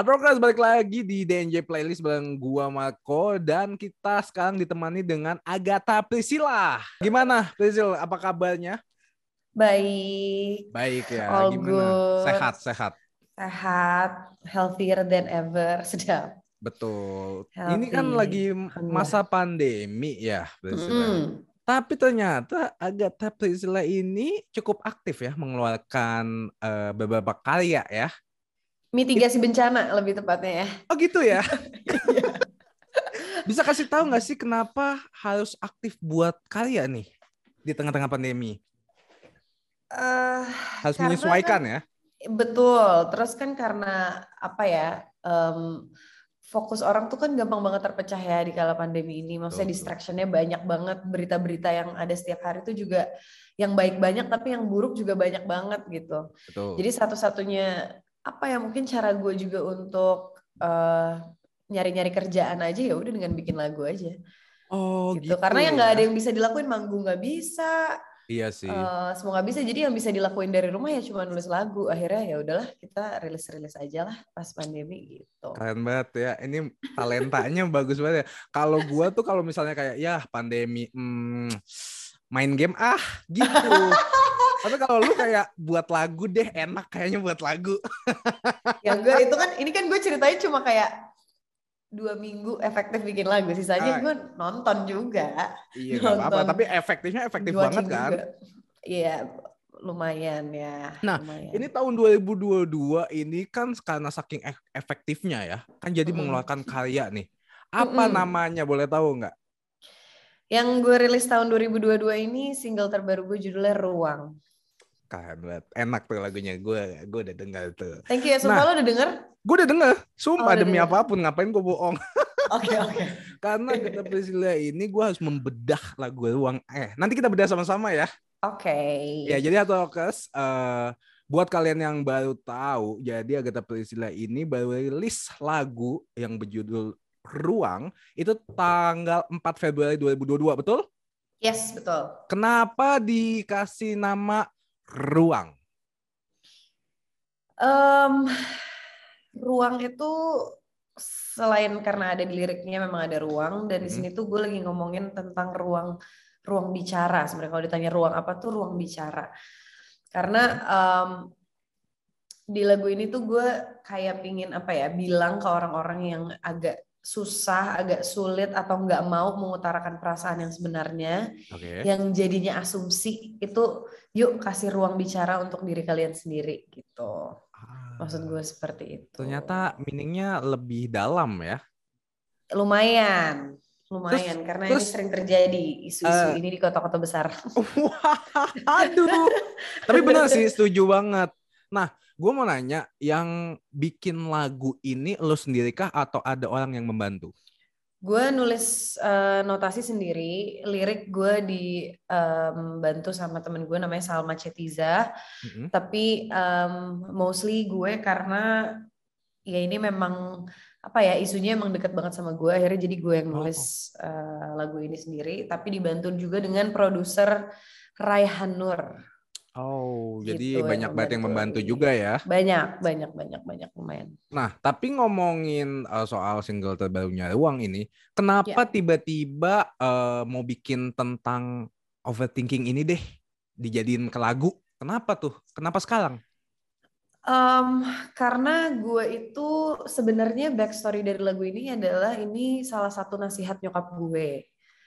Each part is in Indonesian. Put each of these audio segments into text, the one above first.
Hard Rockers balik lagi di DNJ Playlist bareng gua Marco dan kita sekarang ditemani dengan Agatha Priscilla. Gimana Priscilla? Apa kabarnya? Baik. Baik ya. All Gimana? good. Sehat, sehat. Sehat, healthier than ever, sedap. Betul. Healthy. Ini kan lagi masa pandemi ya, Priscilla. Mm. Tapi ternyata Agatha Priscilla ini cukup aktif ya mengeluarkan eh, beberapa karya ya. Mitigasi bencana lebih tepatnya ya. Oh gitu ya. Bisa kasih tahu nggak sih kenapa harus aktif buat karya nih di tengah-tengah pandemi? Eh, Harus menyesuaikan kan- ya. Betul. Terus kan karena apa ya? em, fokus orang tuh kan gampang banget terpecah ya di kala pandemi ini. Maksudnya distractionnya banyak banget. Berita-berita yang ada setiap hari itu juga yang baik banyak, tapi yang buruk juga banyak banget gitu. Betul. Jadi satu-satunya apa ya mungkin cara gue juga untuk eh, nyari-nyari kerjaan aja ya udah dengan bikin lagu aja oh gitu. gitu. Karena yang nggak ya. ada yang bisa dilakuin manggung nggak bisa, Iya sih. eh, semua nggak bisa. Jadi yang bisa dilakuin dari rumah ya cuma nulis lagu. Akhirnya ya udahlah kita rilis-rilis aja lah pas pandemi gitu. Keren banget ya. Ini talentanya bagus banget ya. Kalau gua tuh kalau misalnya kayak ya pandemi hmm, main game ah gitu. Tapi kalau lu kayak buat lagu deh enak kayaknya buat lagu. Ya gue itu kan ini kan gue ceritain cuma kayak dua minggu efektif bikin lagu. Ah. Sisanya gue nonton juga. Iya. Nonton. Tapi efektifnya efektif banget kan. Iya lumayan ya. Nah, lumayan. Ini tahun 2022 ini kan karena saking ef- efektifnya ya, kan jadi Mm-mm. mengeluarkan karya nih. Apa Mm-mm. namanya boleh tahu nggak? Yang gue rilis tahun 2022 ini single terbaru gue judulnya Ruang. Keren banget. Enak tuh lagunya. Gue gue udah dengar tuh. Thank you ya, sumpah Nah. lo udah denger? Gue udah denger. Sumpah Oh, udah demi denger. apa pun ngapain gue bohong. Oke, oke. Karena kata Priscilla ini gue harus membedah lagu ruang. Eh nanti kita bedah sama-sama ya. Oke. Ya jadi Atokes eh buat kalian yang baru tahu, jadi Agatha Priscilla ini baru rilis lagu yang berjudul Ruang itu tanggal 4 Februari 2022, betul? Yes, betul. Kenapa dikasih nama Ruang? Em, ruang itu selain karena ada di liriknya memang ada ruang dan di Mhm. sini tuh gue lagi ngomongin tentang ruang ruang bicara sebenarnya kalau ditanya ruang apa tuh ruang bicara karena em, di lagu ini tuh gue kayak pingin apa ya bilang ke orang-orang yang agak susah agak sulit atau nggak mau mengutarakan perasaan yang sebenarnya Oke. yang jadinya asumsi itu yuk kasih ruang bicara untuk diri kalian sendiri gitu maksud gue seperti itu Ah, Ternyata meaningnya lebih dalam ya. lumayan lumayan karena ini terus, sering terjadi isu-isu eh, ini di kota-kota besar Aduh. Tapi benar sih, setuju banget. Nah, gue mau nanya, yang bikin lagu ini lo sendiri kah atau ada orang yang membantu? gue nulis eh, notasi sendiri lirik gue dibantu sama temen gue namanya Salma Cetiza Mm-mm. tapi em, mostly gue karena ya ini memang apa ya isunya emang deket banget sama gue akhirnya jadi gue yang Oh. nulis eh, lagu ini sendiri tapi dibantu juga dengan produser Raihan Nur Oh, Gitu, jadi banyak banget yang membantu juga ya. banyak banyak banyak banyak lumayan Nah, tapi ngomongin uh, soal single terbarunya Ruang ini, kenapa Ya. tiba-tiba uh, mau bikin tentang overthinking ini deh dijadiin ke lagu? Kenapa tuh? Kenapa sekarang? Em, karena gue itu sebenarnya backstory dari lagu ini adalah ini salah satu nasihat nyokap gue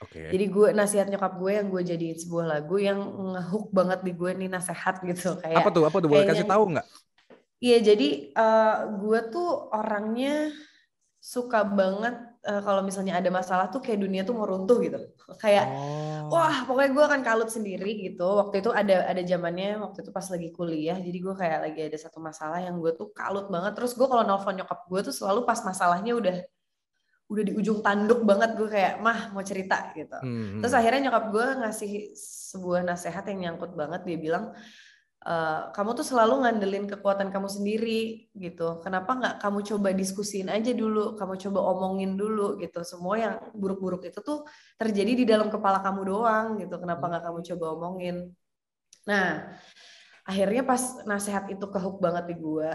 Oke. Jadi gue nasihat nyokap gue yang gue jadiin sebuah lagu yang ngehook banget di gue nih nasihat gitu kayak Apa tuh? Apa tuh? Boleh kasih tahu nggak? Iya jadi eh, gue tuh orangnya suka banget eh, kalau misalnya ada masalah tuh kayak dunia tuh mau runtuh gitu kayak Oh. wah pokoknya gue akan kalut sendiri gitu waktu itu ada ada zamannya waktu itu pas lagi kuliah jadi gue kayak lagi ada satu masalah yang gue tuh kalut banget terus gue kalau nelfon nyokap gue tuh selalu pas masalahnya udah udah di ujung tanduk banget gue kayak mah mau cerita gitu Hmm, Terus hmm. akhirnya nyokap gue ngasih sebuah nasehat yang nyangkut banget. Dia bilang, "E, kamu tuh selalu ngandelin kekuatan kamu sendiri gitu. Kenapa nggak kamu coba diskusiin aja dulu, kamu coba omongin dulu gitu. Semua yang buruk-buruk itu tuh terjadi di dalam kepala kamu doang gitu. Kenapa nggak kamu coba omongin? Nah, akhirnya pas nasehat itu kehook banget di gue,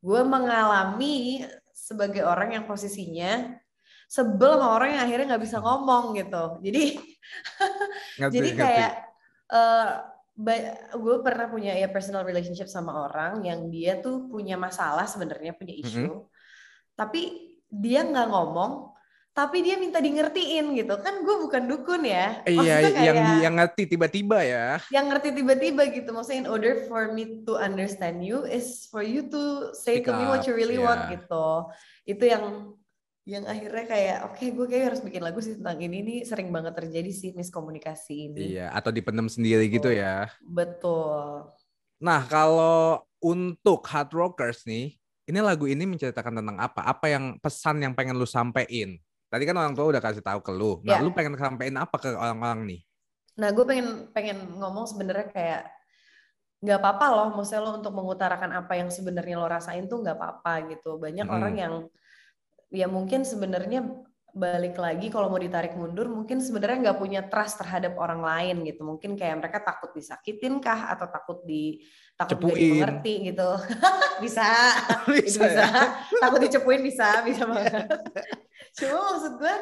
gue mengalami sebagai orang yang posisinya sebel sama orang yang akhirnya nggak bisa ngomong gitu. Jadi Ngerti, jadi ngerti. kayak eh gue pernah punya ya personal relationship sama orang yang dia tuh punya masalah sebenarnya punya isu, tapi dia nggak ngomong, tapi dia minta di ngertiin gitu kan gue bukan dukun ya. Iya, Maksudnya yang kayak- yang ngerti tiba-tiba ya. yang ngerti tiba-tiba gitu maksudnya in order for me to understand you is for you to say Speak to me what you up, really yeah. want gitu itu yang yang akhirnya kayak oke gue kayak harus bikin lagu sih tentang ini nih sering banget terjadi sih miskomunikasi ini Iya, atau dipendam sendiri gitu ya. betul Nah, kalau untuk hard rockers nih, ini lagu ini menceritakan tentang apa? Apa yang pesan yang pengen lu sampein? Tadi kan orang tua udah kasih tahu ke lu. Nah, Ya. lu pengen sampein apa ke orang-orang nih? nah gue pengen pengen ngomong sebenarnya kayak nggak apa-apa loh maksudnya lo untuk mengutarakan apa yang sebenarnya lo rasain tuh nggak apa-apa gitu banyak Mm. orang yang ya mungkin sebenarnya balik lagi kalau mau ditarik mundur mungkin sebenarnya nggak punya trust terhadap orang lain gitu. Mungkin kayak mereka takut disakitin kah atau takut di takut Cepuin. dimengerti gitu. Bisa. Bisa bisa. ya? takut dicepuin bisa bisa banget. Cuma maksud gue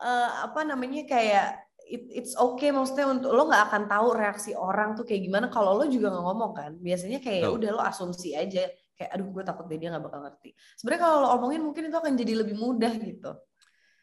eh, apa namanya kayak it- it's okay maksudnya untuk lo nggak akan tahu reaksi orang tuh kayak gimana. Kalau lo juga nggak ngomong kan biasanya kayak ya Betul. udah lo asumsi aja kayak aduh gue takut deh dia nggak bakal ngerti sebenarnya kalau lo omongin mungkin itu akan jadi lebih mudah gitu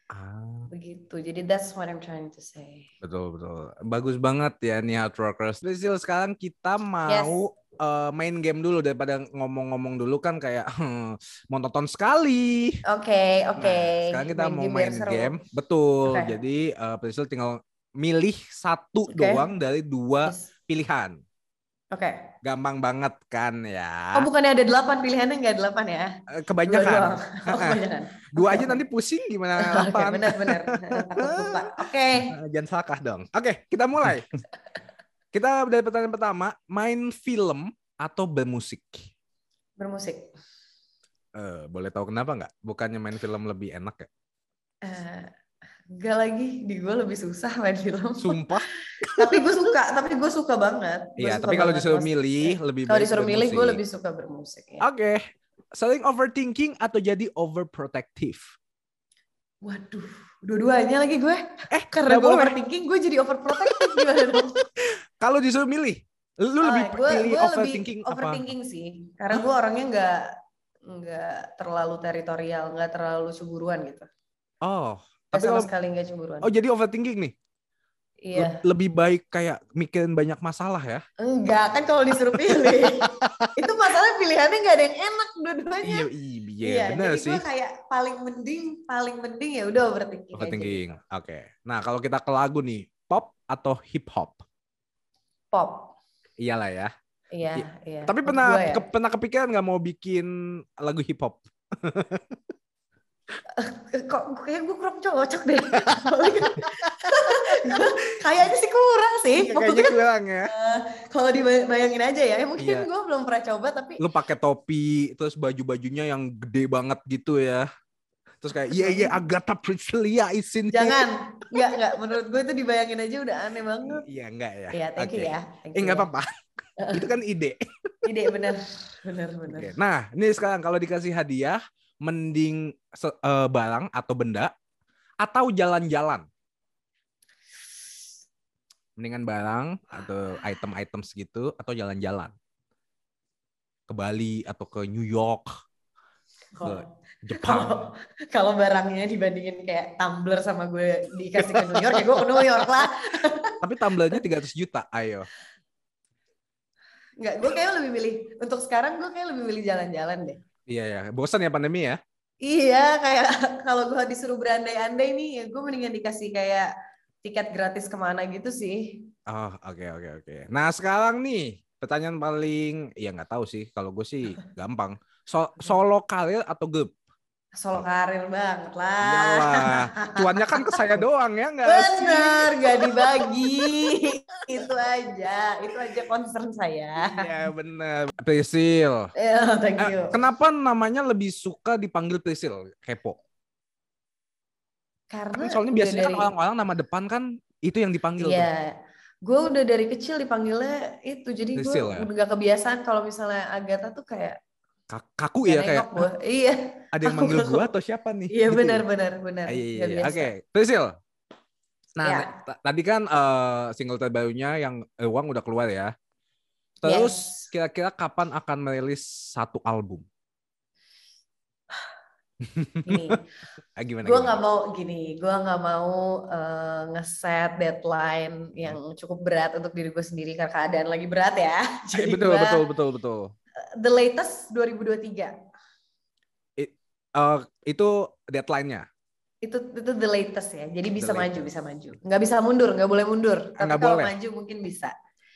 Ah, begitu jadi that's what I'm trying to say betul betul. Bagus banget ya nih hard rockers. Prisil, sekarang kita mau eh, main game dulu daripada ngomong-ngomong dulu kan kayak hmm, monoton sekali. oke oke Nah, sekarang kita mau game main biar seru. game. Betul. Oke. Jadi eh Priscil tinggal milih satu Oke. doang dari dua Yes. pilihan. Oke Gampang banget kan ya. oh bukannya ada delapan pilihannya nggak delapan ya Eh, Dua Kebanyakan. doang. oh, kebanyakan Dua aja nanti pusing gimana delapan. benar-benar. Takut lupa. Oke. Eh, Jangan salah dong. Oke, kita mulai. kita dari pertanyaan pertama, main film atau bermusik? Bermusik. Eh, boleh tahu kenapa nggak? Bukannya main film lebih enak ya? Eh, Gak lagi, di gue lebih susah main film. Sumpah. tapi gue suka, tapi gue suka banget. Iya, tapi kalau banget, disuruh milih lebih Kalau disuruh milih, gue lebih suka bermusik. Ya. Oke. Sering overthinking atau jadi overprotective? Waduh, dua-duanya lagi gue. Eh, Karena gue overthinking, gue jadi overprotective gimana dong? Kalau disuruh milih, lu Oh, lebih gue, pilih gue overthinking lebih apa? overthinking sih. Karena gue orangnya nggak nggak terlalu teritorial, nggak terlalu cemburuan gitu. Oh, tapi sama kalau sekali nggak cemburuan. oh jadi overthinking nih. iya. Le- Lebih baik kayak mikirin banyak masalah ya. Enggak, kan kalau disuruh pilih. itu masalah pilihannya nggak ada yang enak dua-duanya. Iya, iya, iya benar jadi sih. gue kayak paling mending, paling mending ya udah overthinking, Overthinking. Oke. Nah, kalau kita ke lagu nih, pop atau hip hop? Pop. Iyalah ya. Iya, Iya. Tapi pernah ya. ke- pernah kepikiran nggak mau bikin lagu hip hop? kok kayak gue kurang cocok deh. Kayaknya sih kurang sih. Pokoknya kayaknya kurang ya. kalau dibayangin aja ya, ya mungkin Iya. gue belum pernah coba tapi Lu pakai topi, terus baju-bajunya yang gede banget gitu ya. Terus kayak iya iya Agatha Priscilia is in here." jangan. Enggak, enggak. Menurut gue itu dibayangin aja udah aneh banget. Iya enggak ya. Iya, thank you Oke. ya. Thank Eh you nggak ya. apa-apa. Itu kan ide. Ide bener. Bener, bener. Oke. Nah, ini sekarang kalau dikasih hadiah, mending se- eh, barang atau benda atau jalan-jalan. Mendingan barang atau item-item segitu atau jalan-jalan. Ke Bali atau ke New York, Kalau- Jepang. Kalau kalau barangnya dibandingin kayak tumbler sama gue dikasih ke New York ya gue ke New York lah. Tapi tumblernya 300 juta, ayo. Enggak, gue kayak lebih milih untuk sekarang gue kayak lebih milih jalan-jalan deh. Iya ya, bosan ya pandemi ya. Iya, kayak kalau gue disuruh berandai-andai nih, ya gue mendingan dikasih kayak tiket gratis ke mana gitu sih. Oh, oke oke oke. Nah, sekarang nih pertanyaan paling ya nggak tahu sih. Kalau gue sih gampang. So- solo karir atau grup? Solo karir banget lah. Iyalah, cuannya kan ke saya doang ya nggak sih? Bener, gak dibagi. itu aja, itu aja concern saya. Iya bener. Prisil. Ya, thank Eh, you. kenapa namanya lebih suka dipanggil Prisil? Kepo. Karena Kan soalnya biasanya kan dari- orang-orang nama depan kan itu yang dipanggil. tuh. Iya, gue udah dari kecil dipanggilnya itu, jadi gue ya? udah gak kebiasaan kalau misalnya Agatha tuh kayak Ka- kaku ya kayak gua. Iya. ada yang manggil gua atau siapa nih? Iya Gitu benar ya? benar benar. Iya, iya, iya. Oke, Prisil. Nah, Ya. tadi kan eh, single terbarunya yang eh, Uang udah keluar ya. Terus Yes. kira-kira kapan akan merilis satu album? Gini, Ah, gimana? gue gimana? nggak mau gini, gue nggak mau eh, ngeset deadline yang cukup berat untuk diri gue sendiri karena keadaan lagi berat ya. Eh, Jadi betul, gua, betul, betul, betul. The latest 2023 Eh, itu deadline-nya. itu itu the latest ya. Jadi bisa The maju, latest. bisa maju. Nggak bisa mundur, nggak boleh mundur. Tapi Nggak kalau boleh. maju mungkin bisa.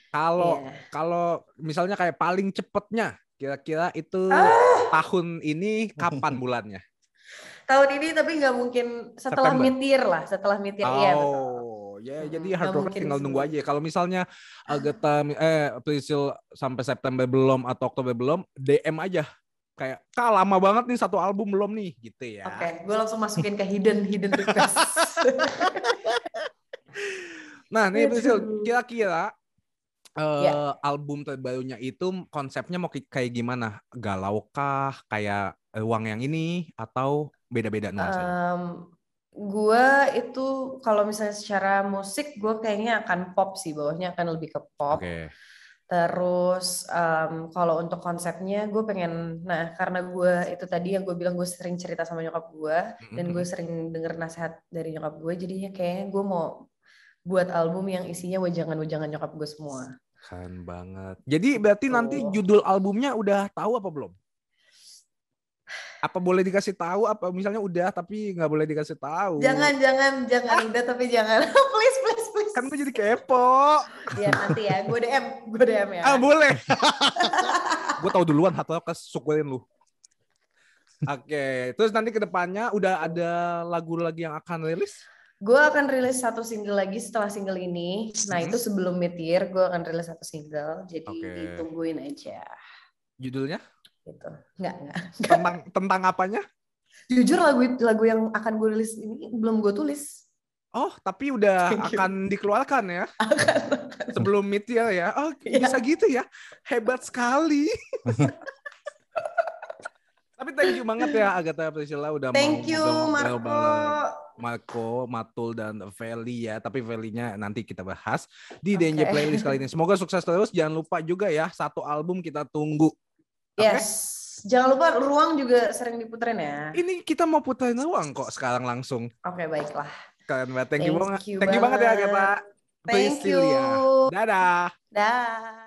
Kalau Iya. kalau misalnya kayak paling cepetnya, kira-kira itu Ah. tahun ini kapan bulannya? Tahun ini tapi nggak mungkin setelah September. year lah, setelah mid year. Iya betul. Oh, ya Mm-mm, jadi hard rock tinggal nunggu aja. Kalau misalnya Agatha eh Priscil sampai September belum atau Oktober belum, DM aja. Kayak, "Kak, lama banget nih satu album belum nih." gitu ya. Oke, gue langsung masukin ke hidden hidden request. Nah, nih Priscil, kira-kira eh, Ya. album terbarunya itu konsepnya mau kayak gimana? Galau kah? Kayak eh, uang yang ini atau beda-beda nuansanya? Em, gue itu kalau misalnya secara musik gue kayaknya akan pop sih bawahnya akan lebih ke pop. Oke. Terus em, kalau untuk konsepnya gue pengen, nah karena gue itu tadi yang gue bilang gue sering cerita sama nyokap gue dan gue sering denger nasihat dari nyokap gue, jadinya kayaknya gue mau buat album yang isinya wejangan-wejangan nyokap gue semua. Keren banget. Jadi berarti nanti Tuh. judul albumnya udah tahu apa belum? Apa boleh dikasih tahu? Apa misalnya udah tapi nggak boleh dikasih tahu? Jangan, jangan, jangan udah tapi jangan, please, please, please. Kan gue jadi kepo. Ya nanti ya, gue DM, gue DM ya. Ah boleh. gue tahu duluan atau kesukurin lu. Oke, terus nanti ke depannya udah ada lagu lagi yang akan rilis? Gue akan rilis satu single lagi setelah single ini. Nah Mhm. itu sebelum mid year gue akan rilis satu single. Jadi Oke. tungguin aja. Judulnya Gitu. Nggak, nggak. tentang tentang apanya? Jujur lagu lagu yang akan gue rilis ini belum gue tulis. Oh, tapi udah Thank you. akan dikeluarkan ya Akan. sebelum mid year ya. Oh, Iya. bisa gitu ya. Hebat sekali. Tapi thank you banget ya Agatha Priscilla udah Thank mau you Marco. bareng Marco, Matul dan Feli ya. Tapi Felinya nanti kita bahas di DNJ Oke. Playlist kali ini. Semoga sukses terus. Jangan lupa juga ya satu album kita tunggu. Yes. Jangan lupa ruang juga sering diputerin ya. Ini kita mau puterin uang kok sekarang langsung. Oke baiklah. Kalian banget. Thank you Thank banget. you Thank you banget ya banget. Agatha. Thank you. Priscilla. Dadah. Dah.